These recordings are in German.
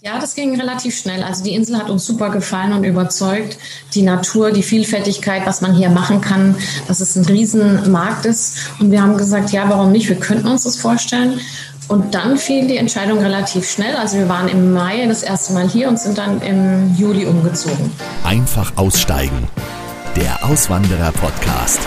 Ja, das ging relativ schnell. Also die Insel hat uns super gefallen und überzeugt. Die Natur, die Vielfältigkeit, was man hier machen kann, dass es ein Riesenmarkt ist. Und wir haben gesagt, ja, warum nicht? Wir könnten uns das vorstellen. Und dann fiel die Entscheidung relativ schnell. Also wir waren im Mai das erste Mal hier und sind dann im Juli umgezogen. Einfach aussteigen. Der Auswanderer-Podcast.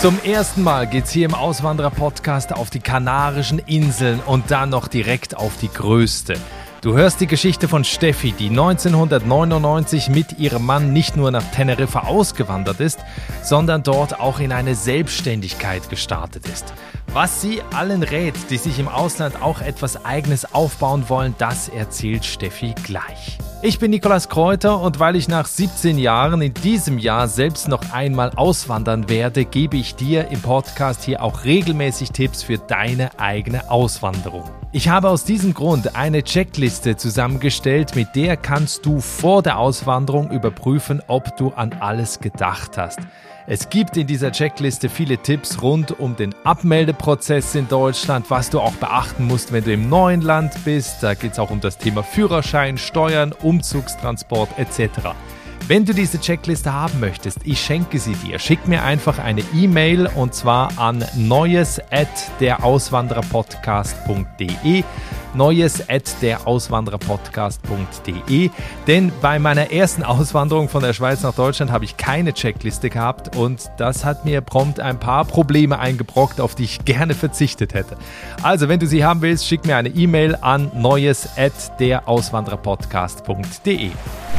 Zum ersten Mal geht's hier im Auswanderer-Podcast auf die Kanarischen Inseln und dann noch direkt auf die größte. Du hörst die Geschichte von Steffi, die 1999 mit ihrem Mann nicht nur nach Teneriffa ausgewandert ist, sondern dort auch in eine Selbstständigkeit gestartet ist. Was sie allen rät, die sich im Ausland auch etwas Eigenes aufbauen wollen, das erzählt Steffi gleich. Ich bin Nikolas Kräuter und weil ich nach 17 Jahren in diesem Jahr selbst noch einmal auswandern werde, gebe ich dir im Podcast hier auch regelmäßig Tipps für deine eigene Auswanderung. Ich habe aus diesem Grund eine Checkliste zusammengestellt, mit der kannst du vor der Auswanderung überprüfen, ob du an alles gedacht hast. Es gibt in dieser Checkliste viele Tipps rund um den Abmeldeprozess in Deutschland, was du auch beachten musst, wenn du im neuen Land bist. Da geht es auch um das Thema Führerschein, Steuern, Umzugstransport etc. Wenn du diese Checkliste haben möchtest, ich schenke sie dir. Schick mir einfach eine E-Mail und zwar an neues at derauswandererpodcast.de neues at derauswandererpodcast.de. Denn bei meiner ersten Auswanderung von der Schweiz nach Deutschland habe ich keine Checkliste gehabt und das hat mir prompt ein paar Probleme eingebrockt, auf die ich gerne verzichtet hätte. Also, wenn du sie haben willst, schick mir eine E-Mail an neues at derauswandererpodcast.de.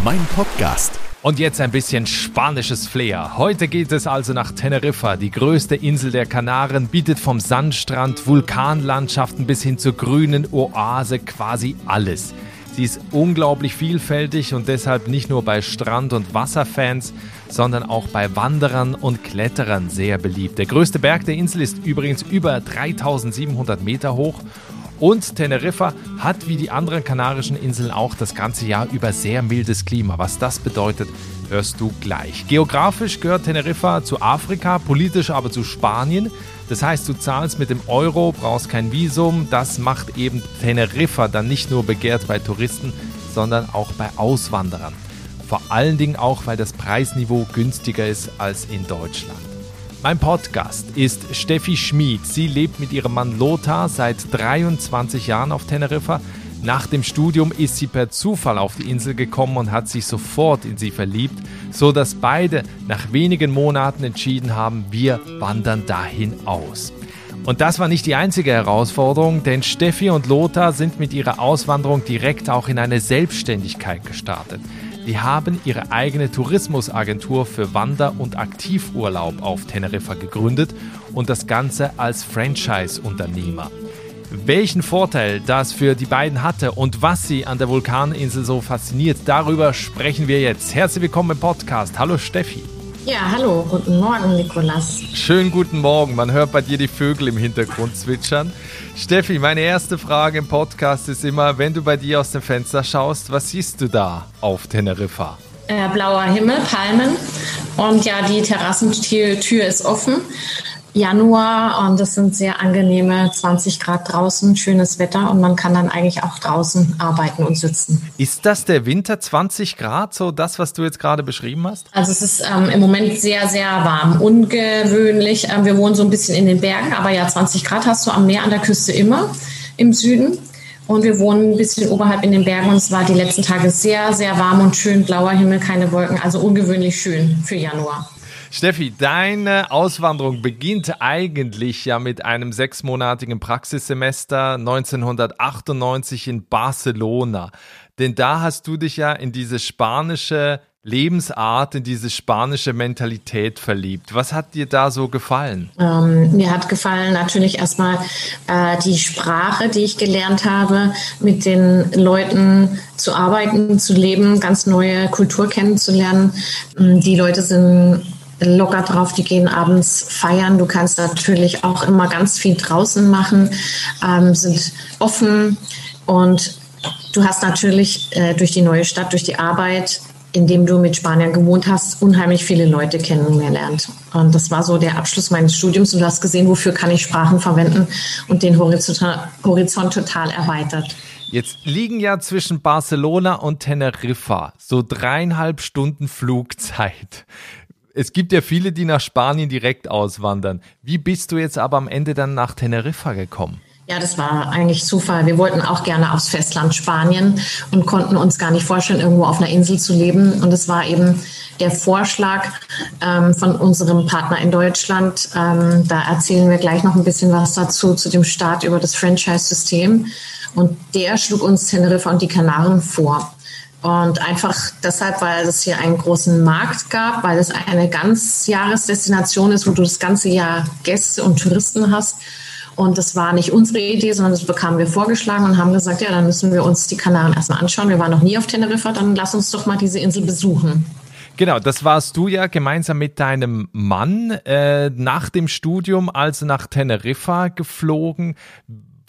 Mein Podcast und jetzt ein bisschen spanisches Flair. Heute geht es also nach Teneriffa. Die größte Insel der Kanaren bietet vom Sandstrand, Vulkanlandschaften bis hin zur grünen Oase quasi alles. Sie ist unglaublich vielfältig und deshalb nicht nur bei Strand- und Wasserfans, sondern auch bei Wanderern und Kletterern sehr beliebt. Der größte Berg der Insel ist übrigens über 3700 Meter hoch und Teneriffa hat wie die anderen kanarischen Inseln auch das ganze Jahr über sehr mildes Klima. Was das bedeutet, hörst du gleich. Geografisch gehört Teneriffa zu Afrika, politisch aber zu Spanien. Das heißt, du zahlst mit dem Euro, brauchst kein Visum. Das macht eben Teneriffa dann nicht nur begehrt bei Touristen, sondern auch bei Auswanderern. Vor allen Dingen auch, weil das Preisniveau günstiger ist als in Deutschland. Mein Podcast ist Steffi Schmid. Sie lebt mit ihrem Mann Lothar seit 23 Jahren auf Teneriffa. Nach dem Studium ist sie per Zufall auf die Insel gekommen und hat sich sofort in sie verliebt, so dass beide nach wenigen Monaten entschieden haben, wir wandern dahin aus. Und das war nicht die einzige Herausforderung, denn Steffi und Lothar sind mit ihrer Auswanderung direkt auch in eine Selbstständigkeit gestartet. Die haben ihre eigene Tourismusagentur für Wander- und Aktivurlaub auf Teneriffa gegründet und das Ganze als Franchise-Unternehmer. Welchen Vorteil das für die beiden hatte und was sie an der Vulkaninsel so fasziniert, darüber sprechen wir jetzt. Herzlich willkommen im Podcast. Hallo Steffi. Ja, hallo, guten Morgen, Nikolas. Schönen guten Morgen. Man hört bei dir die Vögel im Hintergrund zwitschern. Steffi, meine erste Frage im Podcast ist immer, wenn du bei dir aus dem Fenster schaust, was siehst du da auf Teneriffa? Äh, blauer Himmel, Palmen und ja, die Terrassentür ist offen. Januar und es sind sehr angenehme 20 Grad draußen, schönes Wetter und man kann dann eigentlich auch draußen arbeiten und sitzen. Ist das der Winter 20 Grad, so das, was du jetzt gerade beschrieben hast? Also es ist ähm, im Moment sehr, sehr warm, ungewöhnlich. Ähm, wir wohnen so ein bisschen in den Bergen, aber ja, 20 Grad hast du am Meer an der Küste immer im Süden. Und wir wohnen ein bisschen oberhalb in den Bergen und es war die letzten Tage sehr, sehr warm und schön, blauer Himmel, keine Wolken, also ungewöhnlich schön für Januar. Steffi, deine Auswanderung beginnt eigentlich ja mit einem sechsmonatigen Praxissemester 1998 in Barcelona. Denn da hast du dich ja in diese spanische Lebensart, in diese spanische Mentalität verliebt. Was hat dir da so gefallen? Ähm, mir hat gefallen natürlich erstmal äh, die Sprache, die ich gelernt habe, mit den Leuten zu arbeiten, zu leben, ganz neue Kultur kennenzulernen. Ähm, die Leute sind locker drauf, die gehen abends feiern. Du kannst natürlich auch immer ganz viel draußen machen, ähm, sind offen und du hast natürlich äh, durch die neue Stadt, durch die Arbeit, indem du mit Spaniern gewohnt hast, unheimlich viele Leute kennengelernt. Und das war so der Abschluss meines Studiums und du hast gesehen, wofür kann ich Sprachen verwenden und den Horizont, Horizont total erweitert. Jetzt liegen ja zwischen Barcelona und Teneriffa so dreieinhalb Stunden Flugzeit. Es gibt ja viele, die nach Spanien direkt auswandern. Wie bist du jetzt aber am Ende dann nach Teneriffa gekommen? Ja, das war eigentlich Zufall. Wir wollten auch gerne aufs Festland Spanien und konnten uns gar nicht vorstellen, irgendwo auf einer Insel zu leben. Und es war eben der Vorschlag ähm, von unserem Partner in Deutschland. Ähm, da erzählen wir gleich noch ein bisschen was dazu, zu dem Start über das Franchise-System. Und der schlug uns Teneriffa und die Kanaren vor. Und einfach deshalb, weil es hier einen großen Markt gab, weil es eine Ganzjahresdestination ist, wo du das ganze Jahr Gäste und Touristen hast und das war nicht unsere Idee, sondern das bekamen wir vorgeschlagen und haben gesagt, ja, dann müssen wir uns die Kanaren erstmal anschauen. Wir waren noch nie auf Teneriffa, dann lass uns doch mal diese Insel besuchen. Genau, das warst du ja gemeinsam mit deinem Mann äh, nach dem Studium, also nach Teneriffa geflogen.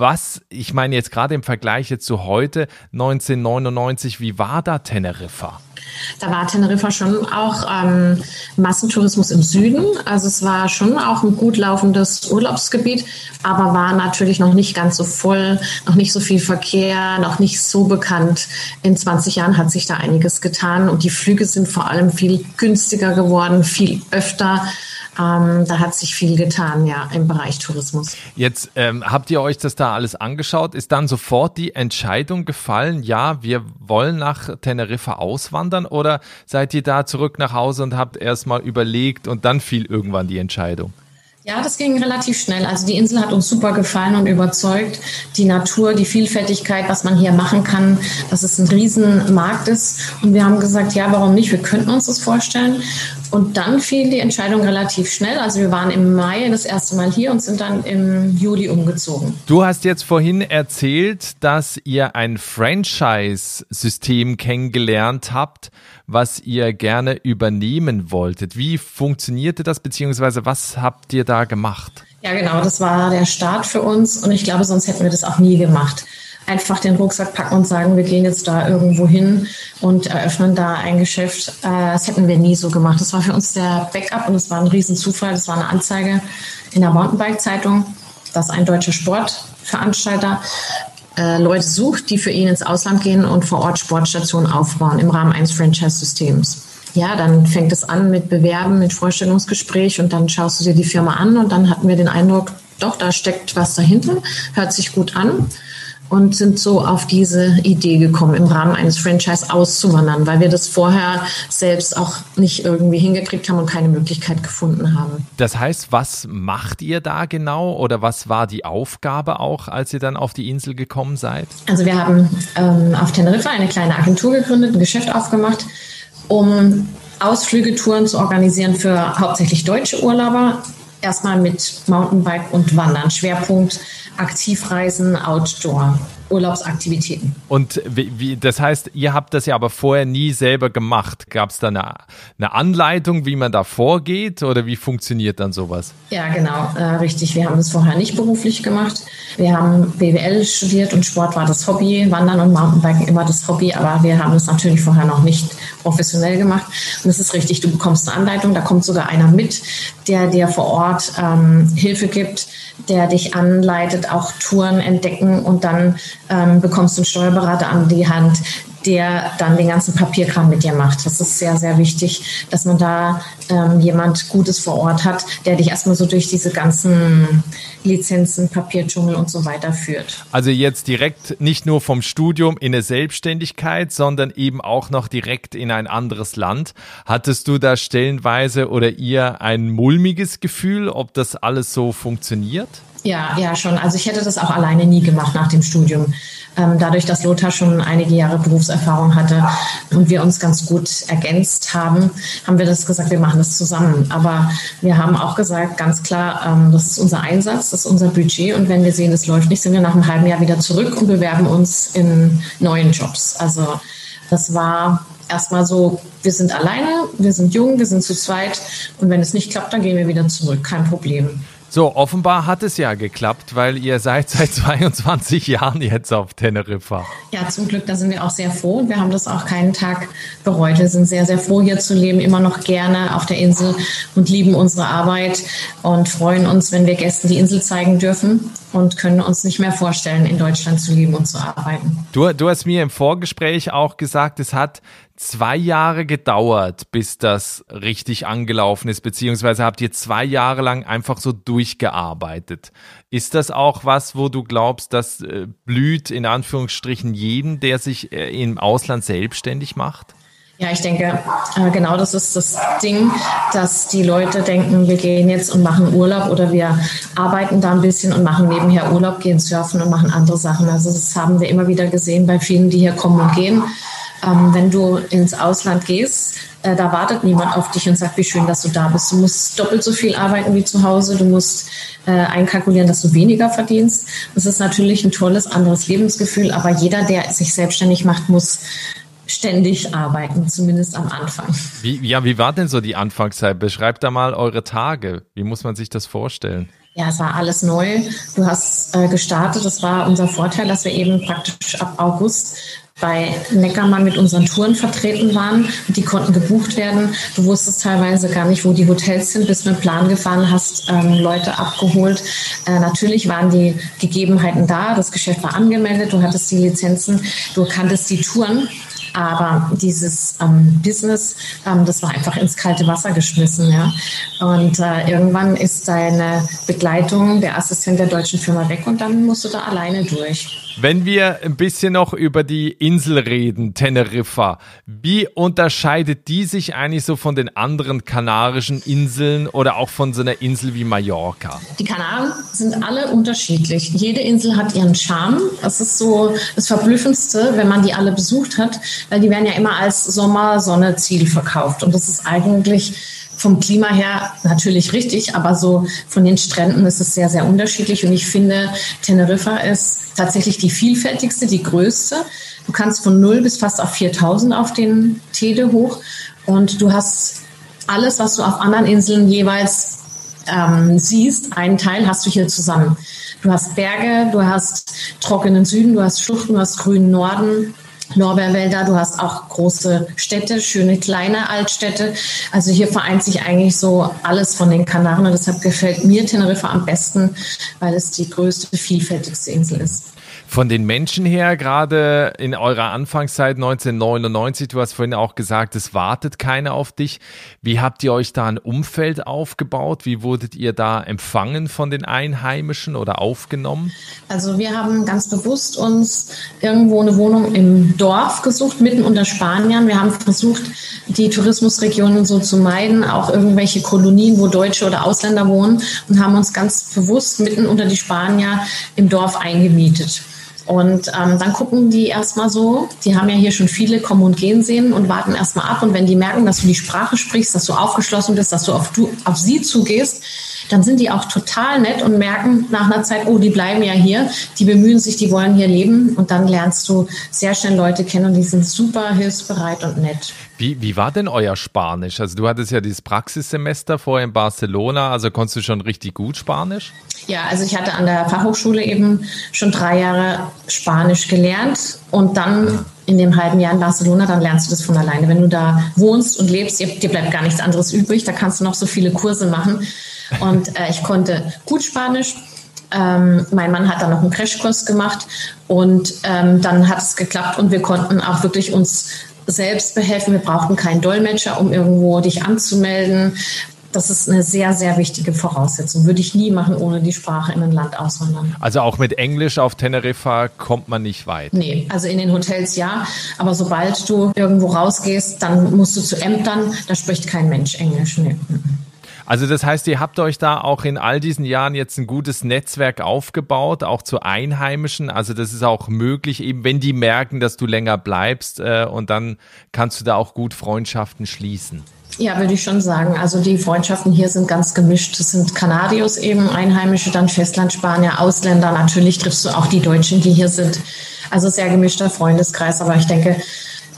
Was, ich meine jetzt gerade im Vergleich jetzt zu heute, 1999, wie war da Teneriffa? Da war Teneriffa schon auch ähm, Massentourismus im Süden. Also es war schon auch ein gut laufendes Urlaubsgebiet, aber war natürlich noch nicht ganz so voll, noch nicht so viel Verkehr, noch nicht so bekannt. In 20 Jahren hat sich da einiges getan und die Flüge sind vor allem viel günstiger geworden, viel öfter. Ähm, da hat sich viel getan, ja, im Bereich Tourismus. Jetzt ähm, habt ihr euch das da alles angeschaut. Ist dann sofort die Entscheidung gefallen, ja, wir wollen nach Teneriffa auswandern oder seid ihr da zurück nach Hause und habt erstmal überlegt und dann fiel irgendwann die Entscheidung? Ja, das ging relativ schnell. Also die Insel hat uns super gefallen und überzeugt. Die Natur, die Vielfältigkeit, was man hier machen kann, dass es ein Riesenmarkt ist. Und wir haben gesagt, ja, warum nicht? Wir könnten uns das vorstellen. Und dann fiel die Entscheidung relativ schnell. Also wir waren im Mai das erste Mal hier und sind dann im Juli umgezogen. Du hast jetzt vorhin erzählt, dass ihr ein Franchise-System kennengelernt habt, was ihr gerne übernehmen wolltet. Wie funktionierte das, beziehungsweise was habt ihr da gemacht? Ja, genau, das war der Start für uns und ich glaube, sonst hätten wir das auch nie gemacht einfach den Rucksack packen und sagen, wir gehen jetzt da irgendwo hin und eröffnen da ein Geschäft. Äh, das hätten wir nie so gemacht. Das war für uns der Backup und es war ein Riesenzufall. Das war eine Anzeige in der Mountainbike-Zeitung, dass ein deutscher Sportveranstalter äh, Leute sucht, die für ihn ins Ausland gehen und vor Ort Sportstationen aufbauen im Rahmen eines Franchise-Systems. Ja, dann fängt es an mit Bewerben, mit Vorstellungsgespräch und dann schaust du dir die Firma an und dann hatten wir den Eindruck, doch, da steckt was dahinter, hört sich gut an und sind so auf diese Idee gekommen, im Rahmen eines Franchise auszuwandern, weil wir das vorher selbst auch nicht irgendwie hingekriegt haben und keine Möglichkeit gefunden haben. Das heißt, was macht ihr da genau oder was war die Aufgabe auch, als ihr dann auf die Insel gekommen seid? Also wir haben ähm, auf Teneriffa eine kleine Agentur gegründet, ein Geschäft aufgemacht, um Ausflügetouren zu organisieren für hauptsächlich deutsche Urlauber. Erstmal mit Mountainbike und Wandern. Schwerpunkt Aktivreisen, Outdoor. Urlaubsaktivitäten. Und wie, wie, das heißt, ihr habt das ja aber vorher nie selber gemacht. Gab es da eine, eine, Anleitung, wie man da vorgeht oder wie funktioniert dann sowas? Ja, genau, äh, richtig. Wir haben das vorher nicht beruflich gemacht. Wir haben BWL studiert und Sport war das Hobby, Wandern und Mountainbiken immer das Hobby, aber wir haben es natürlich vorher noch nicht professionell gemacht. Und es ist richtig, du bekommst eine Anleitung, da kommt sogar einer mit, der dir vor Ort ähm, Hilfe gibt der dich anleitet, auch Touren entdecken und dann ähm, bekommst du einen Steuerberater an die Hand, der dann den ganzen Papierkram mit dir macht. Das ist sehr, sehr wichtig, dass man da ähm, jemand Gutes vor Ort hat, der dich erstmal so durch diese ganzen Lizenzen, Papierdschungel und so weiter führt. Also jetzt direkt nicht nur vom Studium in eine Selbstständigkeit, sondern eben auch noch direkt in ein anderes Land. Hattest du da stellenweise oder ihr ein mulmiges Gefühl, ob das alles so funktioniert? Ja, ja, schon. Also ich hätte das auch alleine nie gemacht nach dem Studium. Ähm, dadurch, dass Lothar schon einige Jahre Berufserfahrung hatte und wir uns ganz gut ergänzt haben, haben wir das gesagt, wir machen das zusammen. Aber wir haben auch gesagt, ganz klar, ähm, das ist unser Einsatz, das ist unser Budget und wenn wir sehen, es läuft nicht, sind wir nach einem halben Jahr wieder zurück und bewerben uns in neuen Jobs. Also das war erstmal so, wir sind alleine, wir sind jung, wir sind zu zweit und wenn es nicht klappt, dann gehen wir wieder zurück, kein Problem. So, offenbar hat es ja geklappt, weil ihr seid seit 22 Jahren jetzt auf Teneriffa. Ja, zum Glück, da sind wir auch sehr froh. Wir haben das auch keinen Tag bereut. Wir sind sehr, sehr froh, hier zu leben, immer noch gerne auf der Insel und lieben unsere Arbeit und freuen uns, wenn wir Gästen die Insel zeigen dürfen. und können uns nicht mehr vorstellen, in Deutschland zu leben und zu arbeiten. Du, du hast mir im Vorgespräch auch gesagt, es hat zwei Jahre gedauert, bis das richtig angelaufen ist, beziehungsweise habt ihr zwei Jahre lang einfach so durchgearbeitet. Ist das auch was, wo du glaubst, das äh, blüht in Anführungsstrichen jeden, der sich äh, im Ausland selbstständig macht? Ja, ich denke, äh, genau das ist das Ding, dass die Leute denken, wir gehen jetzt und machen Urlaub oder wir arbeiten da ein bisschen und machen nebenher Urlaub, gehen surfen und machen andere Sachen. Also das haben wir immer wieder gesehen bei vielen, die hier kommen und gehen. Ähm, wenn du ins Ausland gehst, äh, da wartet niemand auf dich und sagt, wie schön, dass du da bist. Du musst doppelt so viel arbeiten wie zu Hause. Du musst äh, einkalkulieren, dass du weniger verdienst. Das ist natürlich ein tolles anderes Lebensgefühl, aber jeder, der sich selbstständig macht, muss ständig arbeiten, zumindest am Anfang. Wie, ja, wie war denn so die Anfangszeit? Beschreibt da mal eure Tage. Wie muss man sich das vorstellen? Ja, es war alles neu. Du hast äh, gestartet. Das war unser Vorteil, dass wir eben praktisch ab August bei Neckermann mit unseren Touren vertreten waren. Die konnten gebucht werden. Du wusstest teilweise gar nicht, wo die Hotels sind, bist mit dem Plan gefahren, hast ähm, Leute abgeholt. Äh, natürlich waren die Gegebenheiten da. Das Geschäft war angemeldet. Du hattest die Lizenzen. Du kanntest die Touren. Aber dieses ähm, Business, ähm, das war einfach ins kalte Wasser geschmissen. Ja? Und äh, irgendwann ist deine Begleitung, der Assistent der deutschen Firma weg und dann musst du da alleine durch. Wenn wir ein bisschen noch über die Insel reden, Teneriffa, wie unterscheidet die sich eigentlich so von den anderen kanarischen Inseln oder auch von so einer Insel wie Mallorca? Die Kanaren sind alle unterschiedlich. Jede Insel hat ihren Charme. Das ist so das Verblüffendste, wenn man die alle besucht hat, weil die werden ja immer als Sommer-Sonne-Ziel verkauft. Und das ist eigentlich vom Klima her natürlich richtig, aber so von den Stränden ist es sehr, sehr unterschiedlich. Und ich finde, Teneriffa ist tatsächlich die vielfältigste, die größte. Du kannst von 0 bis fast auf 4000 auf den Tede hoch und du hast alles, was du auf anderen Inseln jeweils ähm, siehst, einen Teil hast du hier zusammen. Du hast Berge, du hast trockenen Süden, du hast Schluchten, du hast grünen Norden, Lorbeerwälder, du hast auch große Städte, schöne kleine Altstädte. Also hier vereint sich eigentlich so alles von den Kanaren und deshalb gefällt mir Teneriffa am besten, weil es die größte, vielfältigste Insel ist. Von den Menschen her, gerade in eurer Anfangszeit 1999, du hast vorhin auch gesagt, es wartet keiner auf dich. Wie habt ihr euch da ein Umfeld aufgebaut? Wie wurdet ihr da empfangen von den Einheimischen oder aufgenommen? Also wir haben ganz bewusst uns irgendwo eine Wohnung im Dorf gesucht, mitten unter Spaniern. Wir haben versucht, die Tourismusregionen so zu meiden, auch irgendwelche Kolonien, wo Deutsche oder Ausländer wohnen und haben uns ganz bewusst mitten unter die Spanier im Dorf eingemietet. Und ähm, dann gucken die erstmal so, die haben ja hier schon viele kommen und gehen sehen und warten erstmal ab. Und wenn die merken, dass du die Sprache sprichst, dass du aufgeschlossen bist, dass du auf, du, auf sie zugehst, dann sind die auch total nett und merken nach einer Zeit, oh, die bleiben ja hier, die bemühen sich, die wollen hier leben. Und dann lernst du sehr schnell Leute kennen und die sind super hilfsbereit und nett. Wie, wie war denn euer Spanisch? Also du hattest ja dieses Praxissemester vorher in Barcelona, also konntest du schon richtig gut Spanisch? Ja, also ich hatte an der Fachhochschule eben schon drei Jahre Spanisch gelernt und dann in dem halben Jahr in Barcelona, dann lernst du das von alleine. Wenn du da wohnst und lebst, dir, dir bleibt gar nichts anderes übrig, da kannst du noch so viele Kurse machen. Und äh, ich konnte gut Spanisch. Ähm, mein Mann hat dann noch einen Crashkurs gemacht und ähm, dann hat es geklappt und wir konnten auch wirklich uns selbst behelfen. Wir brauchten keinen Dolmetscher, um irgendwo dich anzumelden. Das ist eine sehr, sehr wichtige Voraussetzung. Würde ich nie machen, ohne die Sprache in ein Land auswandern. Also auch mit Englisch auf Teneriffa kommt man nicht weit. Nee, also in den Hotels ja. Aber sobald du irgendwo rausgehst, dann musst du zu Ämtern, da spricht kein Mensch Englisch. Nee. Also das heißt, ihr habt euch da auch in all diesen Jahren jetzt ein gutes Netzwerk aufgebaut, auch zu Einheimischen. Also das ist auch möglich, eben wenn die merken, dass du länger bleibst äh, und dann kannst du da auch gut Freundschaften schließen. Ja, würde ich schon sagen. Also die Freundschaften hier sind ganz gemischt. Es sind Kanadios eben, Einheimische, dann Festlandspanier, Ausländer. Natürlich triffst du auch die Deutschen, die hier sind. Also sehr gemischter Freundeskreis. Aber ich denke,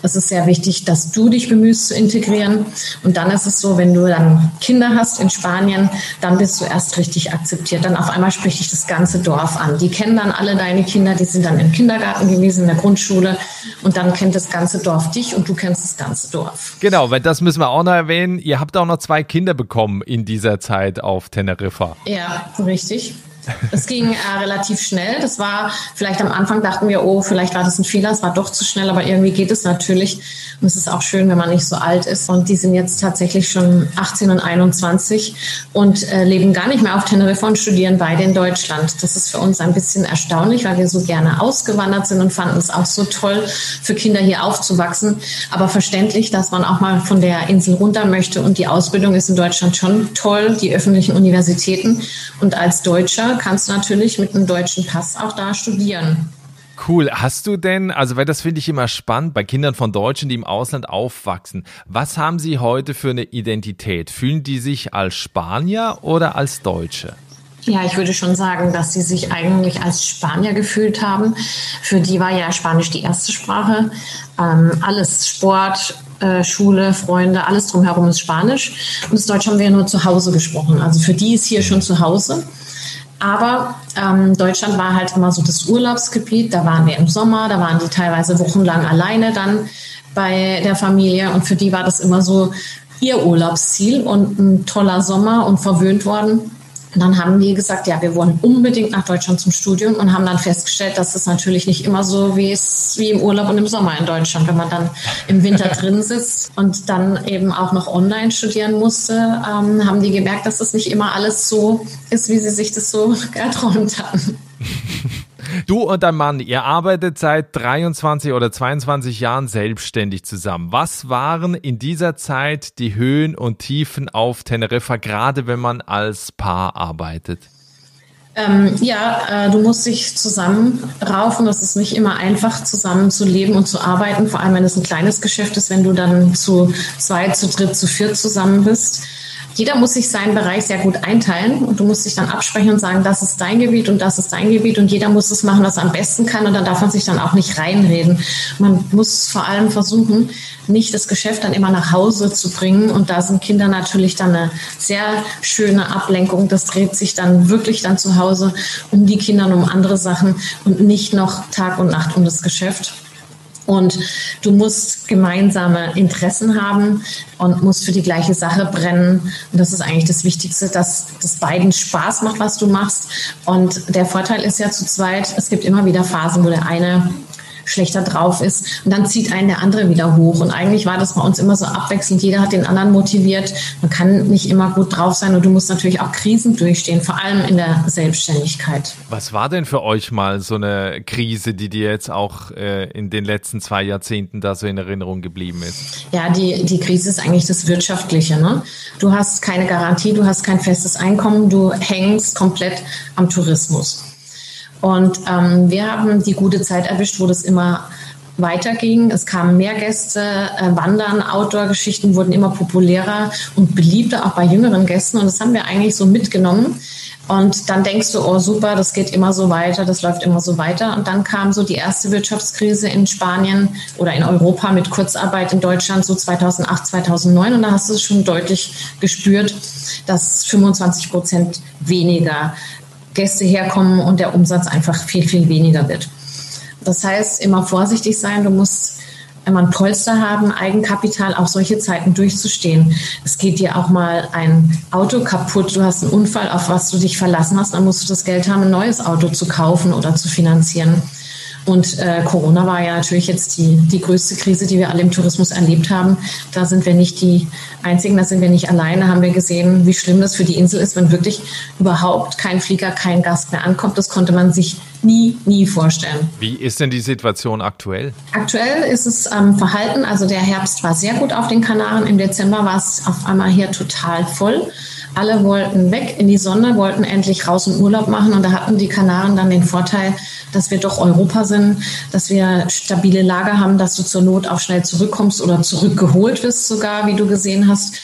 es ist sehr wichtig, dass du dich bemühst zu integrieren. Und dann ist es so, wenn du dann Kinder hast in Spanien, dann bist du erst richtig akzeptiert. Dann auf einmal spricht dich das ganze Dorf an. Die kennen dann alle deine Kinder, die sind dann im Kindergarten gewesen, in der Grundschule. Und dann kennt das ganze Dorf dich und du kennst das ganze Dorf. Genau, weil das müssen wir auch noch erwähnen. Ihr habt auch noch zwei Kinder bekommen in dieser Zeit auf Teneriffa. Ja, richtig. Es ging äh, relativ schnell. Das war vielleicht am Anfang dachten wir, oh, vielleicht war das ein Fehler, es war doch zu schnell, aber irgendwie geht es natürlich. Und es ist auch schön, wenn man nicht so alt ist. Und die sind jetzt tatsächlich schon 18 und 21 und äh, leben gar nicht mehr auf Teneriffa und studieren beide in Deutschland. Das ist für uns ein bisschen erstaunlich, weil wir so gerne ausgewandert sind und fanden es auch so toll, für Kinder hier aufzuwachsen. Aber verständlich, dass man auch mal von der Insel runter möchte. Und die Ausbildung ist in Deutschland schon toll, die öffentlichen Universitäten. Und als Deutscher kannst du natürlich mit einem deutschen Pass auch da studieren. Cool. Hast du denn, also weil das finde ich immer spannend, bei Kindern von Deutschen, die im Ausland aufwachsen, was haben sie heute für eine Identität? Fühlen die sich als Spanier oder als Deutsche? Ja, ich würde schon sagen, dass sie sich eigentlich als Spanier gefühlt haben. Für die war ja Spanisch die erste Sprache. Ähm, alles Sport, äh, Schule, Freunde, alles drumherum ist Spanisch. Und das Deutsch haben wir ja nur zu Hause gesprochen. Also für die ist hier schon zu Hause. Aber ähm, Deutschland war halt immer so das Urlaubsgebiet. Da waren wir im Sommer, da waren die teilweise wochenlang alleine dann bei der Familie. Und für die war das immer so ihr Urlaubsziel und ein toller Sommer und verwöhnt worden. Und dann haben die gesagt, ja, wir wollen unbedingt nach Deutschland zum Studium und haben dann festgestellt, dass es natürlich nicht immer so wie es wie im Urlaub und im Sommer in Deutschland, wenn man dann im Winter drin sitzt und dann eben auch noch online studieren musste, ähm, haben die gemerkt, dass das nicht immer alles so ist, wie sie sich das so erträumt hatten. Du und dein Mann, ihr arbeitet seit 23 oder 22 Jahren selbstständig zusammen. Was waren in dieser Zeit die Höhen und Tiefen auf Teneriffa, gerade wenn man als Paar arbeitet? Ähm, ja, äh, du musst dich zusammenraufen. Das ist nicht immer einfach, zusammen zu leben und zu arbeiten, vor allem wenn es ein kleines Geschäft ist, wenn du dann zu zwei, zu dritt, zu viert zusammen bist jeder muss sich seinen Bereich sehr gut einteilen und du musst dich dann absprechen und sagen, das ist dein Gebiet und das ist dein Gebiet und jeder muss es machen, was er am besten kann und dann darf man sich dann auch nicht reinreden. Man muss vor allem versuchen, nicht das Geschäft dann immer nach Hause zu bringen und da sind Kinder natürlich dann eine sehr schöne Ablenkung. Das dreht sich dann wirklich dann zu Hause um die Kinder und um andere Sachen und nicht noch Tag und Nacht um das Geschäft. Und du musst gemeinsame Interessen haben und musst für die gleiche Sache brennen. Und das ist eigentlich das Wichtigste, dass das beiden Spaß macht, was du machst. Und der Vorteil ist ja zu zweit, es gibt immer wieder Phasen, wo der eine schlechter drauf ist. Und dann zieht einen der andere wieder hoch. Und eigentlich war das bei uns immer so abwechselnd. Jeder hat den anderen motiviert. Man kann nicht immer gut drauf sein und du musst natürlich auch Krisen durchstehen, vor allem in der Selbstständigkeit. Was war denn für euch mal so eine Krise, die dir jetzt auch äh, in den letzten zwei Jahrzehnten da so in Erinnerung geblieben ist? Ja, die, die Krise ist eigentlich das Wirtschaftliche. Ne? Du hast keine Garantie, du hast kein festes Einkommen, du hängst komplett am Tourismus. Und ähm, wir haben die gute Zeit erwischt, wo das immer weiterging. Es kamen mehr Gäste, äh, Wandern, Outdoor-Geschichten wurden immer populärer und beliebter, auch bei jüngeren Gästen. Und das haben wir eigentlich so mitgenommen. Und dann denkst du, oh super, das geht immer so weiter, das läuft immer so weiter. Und dann kam so die erste Wirtschaftskrise in Spanien oder in Europa mit Kurzarbeit in Deutschland so 2008, 2009. Und da hast du schon deutlich gespürt, dass 25 Prozent weniger Gäste herkommen und der Umsatz einfach viel, viel weniger wird. Das heißt, immer vorsichtig sein. Du musst immer ein Polster haben, Eigenkapital, auch solche Zeiten durchzustehen. Es geht dir auch mal ein Auto kaputt, du hast einen Unfall, auf was du dich verlassen hast, dann musst du das Geld haben, ein neues Auto zu kaufen oder zu finanzieren. Und äh, Corona war ja natürlich jetzt die, die größte Krise, die wir alle im Tourismus erlebt haben. Da sind wir nicht die Einzigen, da sind wir nicht alleine, haben wir gesehen, wie schlimm das für die Insel ist, wenn wirklich überhaupt kein Flieger, kein Gast mehr ankommt. Das konnte man sich nie, nie vorstellen. Wie ist denn die Situation aktuell? Aktuell ist es ähm, verhalten. Also der Herbst war sehr gut auf den Kanaren. Im Dezember war es auf einmal hier total voll. Alle wollten weg in die Sonne, wollten endlich raus und Urlaub machen. Und da hatten die Kanaren dann den Vorteil, dass wir doch Europa sind, dass wir stabile Lager haben, dass du zur Not auch schnell zurückkommst oder zurückgeholt wirst sogar, wie du gesehen hast.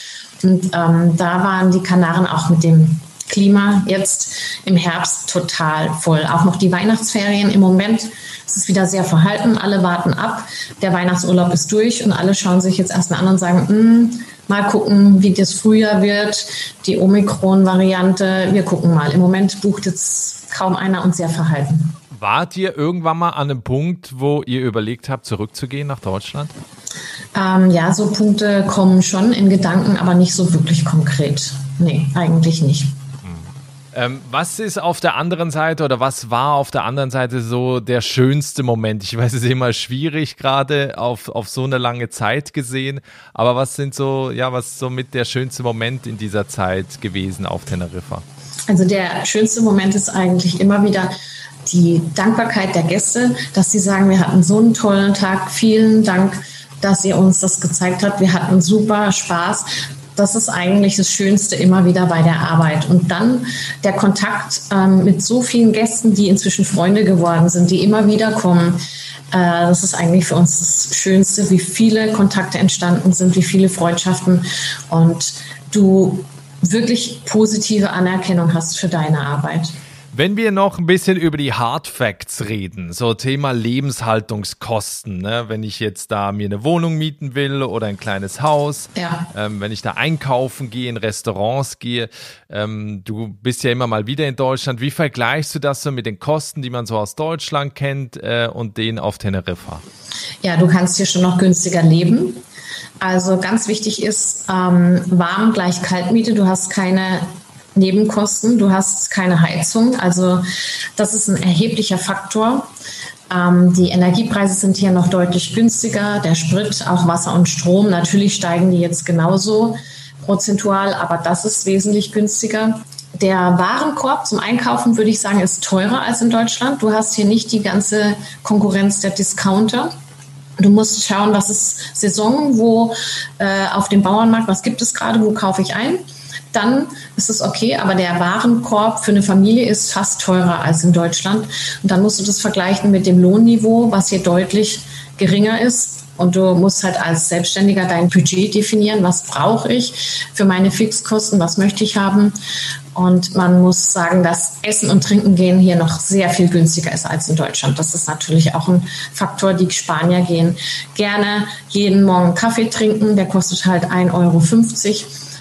Und ähm, da waren die Kanaren auch mit dem Klima jetzt im Herbst total voll. Auch noch die Weihnachtsferien im Moment. Es ist wieder sehr verhalten. Alle warten ab. Der Weihnachtsurlaub ist durch und alle schauen sich jetzt erstmal an und sagen, hm, Mal gucken, wie das Frühjahr wird, die Omikron-Variante. Wir gucken mal. Im Moment bucht jetzt kaum einer und sehr verhalten. Wart ihr irgendwann mal an einem Punkt, wo ihr überlegt habt, zurückzugehen nach Deutschland? Ähm, ja, so Punkte kommen schon in Gedanken, aber nicht so wirklich konkret. Nee, eigentlich nicht. Ähm, was ist auf der anderen Seite oder was war auf der anderen Seite so der schönste Moment? Ich weiß, es ist immer schwierig gerade auf, auf so eine lange Zeit gesehen, aber was sind so, ja, was ist so mit der schönste Moment in dieser Zeit gewesen auf Teneriffa? Also der schönste Moment ist eigentlich immer wieder die Dankbarkeit der Gäste, dass sie sagen, wir hatten so einen tollen Tag, vielen Dank, dass ihr uns das gezeigt habt, wir hatten super Spaß. Das ist eigentlich das Schönste immer wieder bei der Arbeit. Und dann der Kontakt ähm, mit so vielen Gästen, die inzwischen Freunde geworden sind, die immer wieder kommen. Äh, das ist eigentlich für uns das Schönste, wie viele Kontakte entstanden sind, wie viele Freundschaften. Und du wirklich positive Anerkennung hast für deine Arbeit. Wenn wir noch ein bisschen über die Hard Facts reden, so Thema Lebenshaltungskosten, ne? wenn ich jetzt da mir eine Wohnung mieten will oder ein kleines Haus, ja. ähm, wenn ich da einkaufen gehe, in Restaurants gehe, ähm, du bist ja immer mal wieder in Deutschland, wie vergleichst du das so mit den Kosten, die man so aus Deutschland kennt äh, und denen auf Teneriffa? Ja, du kannst hier schon noch günstiger leben. Also ganz wichtig ist ähm, warm gleich Kaltmiete. Du hast keine Nebenkosten. Du hast keine Heizung. Also das ist ein erheblicher Faktor. Ähm, die Energiepreise sind hier noch deutlich günstiger. Der Sprit, auch Wasser und Strom, natürlich steigen die jetzt genauso prozentual, aber das ist wesentlich günstiger. Der Warenkorb zum Einkaufen, würde ich sagen, ist teurer als in Deutschland. Du hast hier nicht die ganze Konkurrenz der Discounter. Du musst schauen, was ist Saison, wo äh, auf dem Bauernmarkt, was gibt es gerade, wo kaufe ich ein dann ist es okay, aber der Warenkorb für eine Familie ist fast teurer als in Deutschland. Und dann musst du das vergleichen mit dem Lohnniveau, was hier deutlich geringer ist. Und du musst halt als Selbstständiger dein Budget definieren. Was brauche ich für meine Fixkosten? Was möchte ich haben? Und man muss sagen, dass Essen und Trinken gehen hier noch sehr viel günstiger ist als in Deutschland. Das ist natürlich auch ein Faktor. Die Spanier gehen gerne jeden Morgen Kaffee trinken. Der kostet halt 1,50 Euro.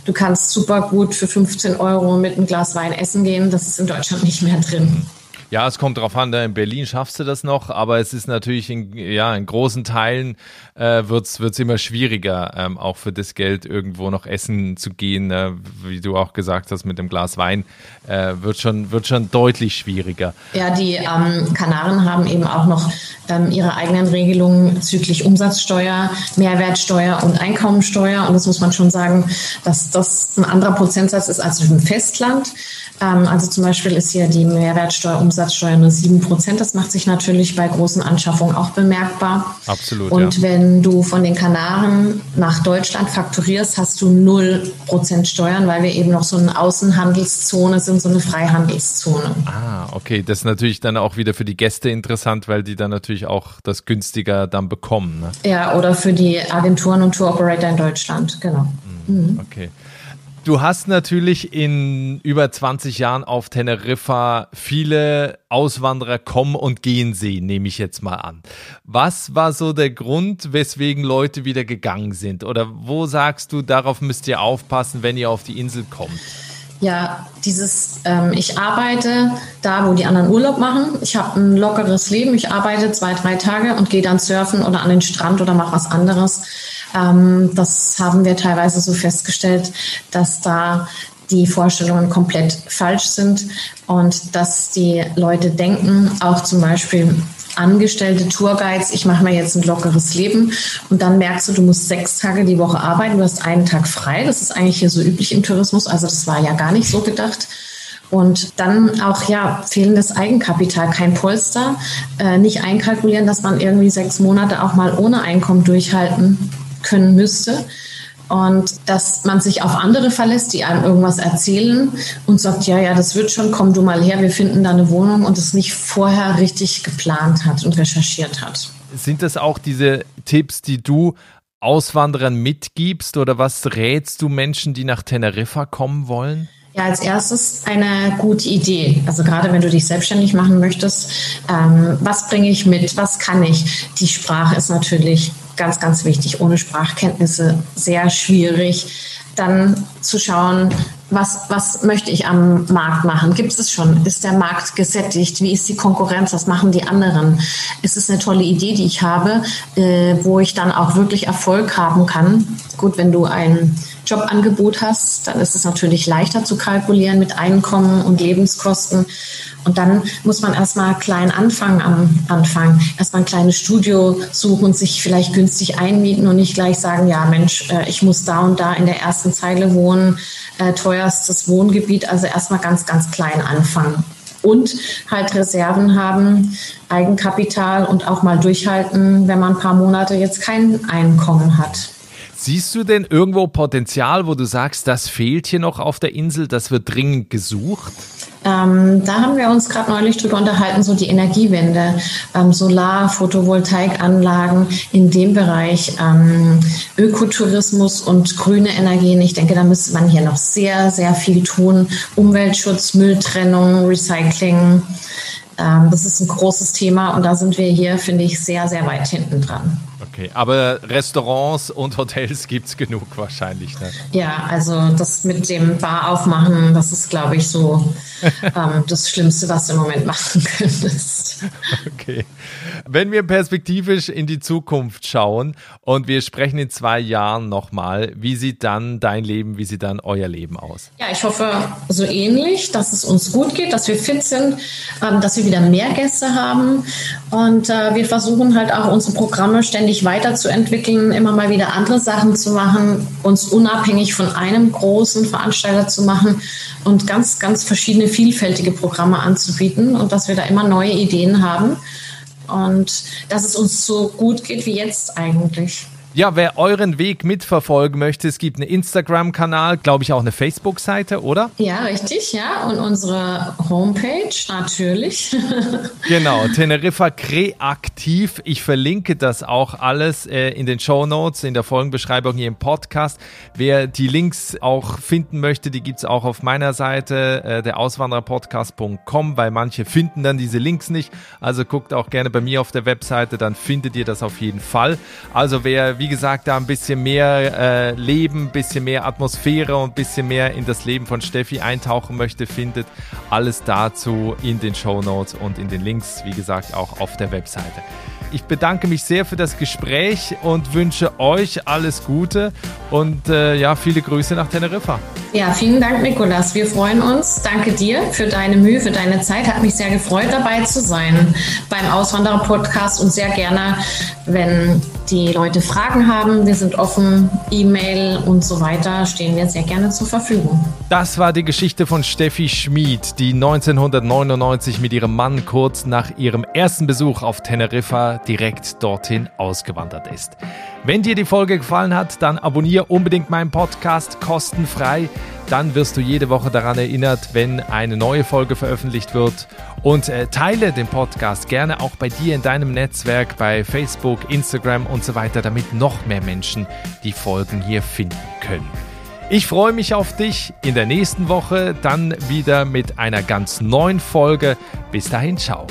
Du kannst super gut für 15 Euro mit einem Glas Wein essen gehen. Das ist in Deutschland nicht mehr drin. Ja, es kommt drauf an, in Berlin schaffst du das noch, aber es ist natürlich in, ja, in großen Teilen äh, wird's wird's immer schwieriger, ähm, auch für das Geld irgendwo noch essen zu gehen, äh, wie du auch gesagt hast, mit dem Glas Wein, äh, wird, schon, wird schon deutlich schwieriger. Ja, die ähm, Kanaren haben eben auch noch ähm, ihre eigenen Regelungen bezüglich Umsatzsteuer, Mehrwertsteuer und Einkommensteuer. Und das muss man schon sagen, dass das ein anderer Prozentsatz ist als im Festland. Ähm, also zum Beispiel ist hier die Mehrwertsteuer, nur sieben Prozent. Das macht sich natürlich bei großen Anschaffungen auch bemerkbar. Absolut. Und ja. wenn du von den Kanaren nach Deutschland fakturierst, hast du null Prozent Steuern, weil wir eben noch so eine Außenhandelszone sind, so eine Freihandelszone. Ah, okay. Das ist natürlich dann auch wieder für die Gäste interessant, weil die dann natürlich auch das günstiger dann bekommen. Ne? Ja, oder für die Agenturen und Tour Operator in Deutschland, genau. Mhm. Okay. Du hast natürlich in über 20 Jahren auf Teneriffa viele Auswanderer kommen und gehen sehen, nehme ich jetzt mal an. Was war so der Grund, weswegen Leute wieder gegangen sind? Oder wo sagst du, darauf müsst ihr aufpassen, wenn ihr auf die Insel kommt? Ja, dieses, ähm, ich arbeite da, wo die anderen Urlaub machen. Ich habe ein lockeres Leben. Ich arbeite zwei, drei Tage und gehe dann surfen oder an den Strand oder mache was anderes. Ähm, das haben wir teilweise so festgestellt, dass da die Vorstellungen komplett falsch sind und dass die Leute denken, auch zum Beispiel angestellte Tourguides, ich mache mir jetzt ein lockeres Leben und dann merkst du, du musst sechs Tage die Woche arbeiten, du hast einen Tag frei. Das ist eigentlich hier so üblich im Tourismus, also das war ja gar nicht so gedacht. Und dann auch ja fehlendes Eigenkapital, kein Polster, äh, nicht einkalkulieren, dass man irgendwie sechs Monate auch mal ohne Einkommen durchhalten können müsste. Und dass man sich auf andere verlässt, die einem irgendwas erzählen und sagt, ja, ja, das wird schon, komm du mal her, wir finden da eine Wohnung und es nicht vorher richtig geplant hat und recherchiert hat. Sind das auch diese Tipps, die du Auswanderern mitgibst oder was rätst du Menschen, die nach Teneriffa kommen wollen? Ja, als erstes eine gute Idee. Also gerade wenn du dich selbstständig machen möchtest, ähm, was bringe ich mit, was kann ich? Die Sprache ist natürlich ganz, ganz wichtig. Ohne Sprachkenntnisse sehr schwierig. dann zu schauen, was, was möchte ich am Markt machen? Gibt es schon? Ist der Markt gesättigt? Wie ist die Konkurrenz? Was machen die anderen? Ist es eine tolle Idee, die ich habe, äh, wo ich dann auch wirklich Erfolg haben kann? Gut, wenn du ein Jobangebot hast, dann ist es natürlich leichter zu kalkulieren mit Einkommen und Lebenskosten. Und dann muss man erstmal klein anfangen am Anfang. Erstmal ein kleines Studio suchen sich vielleicht günstig einmieten und nicht gleich sagen, ja Mensch, äh, ich muss da und da in der ersten Zeile wohnen, äh, teuerstes Wohngebiet. Also erstmal ganz, ganz klein anfangen. Und halt Reserven haben, Eigenkapital und auch mal durchhalten, wenn man ein paar Monate jetzt kein Einkommen hat. Siehst du denn irgendwo Potenzial, wo du sagst, das fehlt hier noch auf der Insel, das wird dringend gesucht? Ähm, da haben wir uns gerade neulich drüber unterhalten, so die Energiewende, ähm, Solar, Photovoltaikanlagen in dem Bereich, ähm, Ökotourismus und grüne Energien. Ich denke, da müsste man hier noch sehr, sehr viel tun. Umweltschutz, Mülltrennung, Recycling. Ähm, das ist ein großes Thema und da sind wir hier, finde ich, sehr, sehr weit hinten dran. Okay, aber Restaurants und Hotels gibt es genug wahrscheinlich. Ne? Ja, also das mit dem Bar aufmachen, das ist, glaube ich, so ähm, das Schlimmste, was du im Moment machen könntest. Okay. Wenn wir perspektivisch in die Zukunft schauen und wir sprechen in zwei Jahren nochmal, wie sieht dann dein Leben, wie sieht dann euer Leben aus? Ja, ich hoffe so ähnlich, dass es uns gut geht, dass wir fit sind, ähm, dass wir wieder mehr Gäste haben und äh, wir versuchen halt auch unsere Programme ständig weiterzuentwickeln, immer mal wieder andere Sachen zu machen, uns unabhängig von einem großen Veranstalter zu machen und ganz, ganz verschiedene vielfältige Programme anzubieten und dass wir da immer neue Ideen haben und dass es uns so gut geht wie jetzt eigentlich. Ja, wer euren Weg mitverfolgen möchte, es gibt einen Instagram-Kanal, glaube ich auch eine Facebook-Seite, oder? Ja, richtig, ja. Und unsere Homepage natürlich. genau, Teneriffa Kreativ. Ich verlinke das auch alles äh, in den Show Notes, in der Folgenbeschreibung hier im Podcast. Wer die Links auch finden möchte, die gibt es auch auf meiner Seite, äh, der Auswandererpodcast.com, weil manche finden dann diese Links nicht. Also guckt auch gerne bei mir auf der Webseite, dann findet ihr das auf jeden Fall. Also wer wie gesagt, da ein bisschen mehr äh, Leben, ein bisschen mehr Atmosphäre und ein bisschen mehr in das Leben von Steffi eintauchen möchte, findet alles dazu in den Show Notes und in den Links, wie gesagt, auch auf der Webseite. Ich bedanke mich sehr für das Gespräch und wünsche euch alles Gute und äh, ja, viele Grüße nach Teneriffa. Ja, vielen Dank, Nikolas. Wir freuen uns. Danke dir für deine Mühe, für deine Zeit. Hat mich sehr gefreut, dabei zu sein beim Auswanderer-Podcast und sehr gerne, wenn die Leute Fragen haben. Wir sind offen, E-Mail und so weiter, stehen wir sehr gerne zur Verfügung. Das war die Geschichte von Steffi Schmid, die 1999 mit ihrem Mann kurz nach ihrem ersten Besuch auf Teneriffa direkt dorthin ausgewandert ist. Wenn dir die Folge gefallen hat, dann abonniere unbedingt meinen Podcast kostenfrei. Dann wirst du jede Woche daran erinnert, wenn eine neue Folge veröffentlicht wird. Und äh, teile den Podcast gerne auch bei dir in deinem Netzwerk, bei Facebook, Instagram und so weiter, damit noch mehr Menschen die Folgen hier finden können. Ich freue mich auf dich in der nächsten Woche, dann wieder mit einer ganz neuen Folge. Bis dahin, ciao.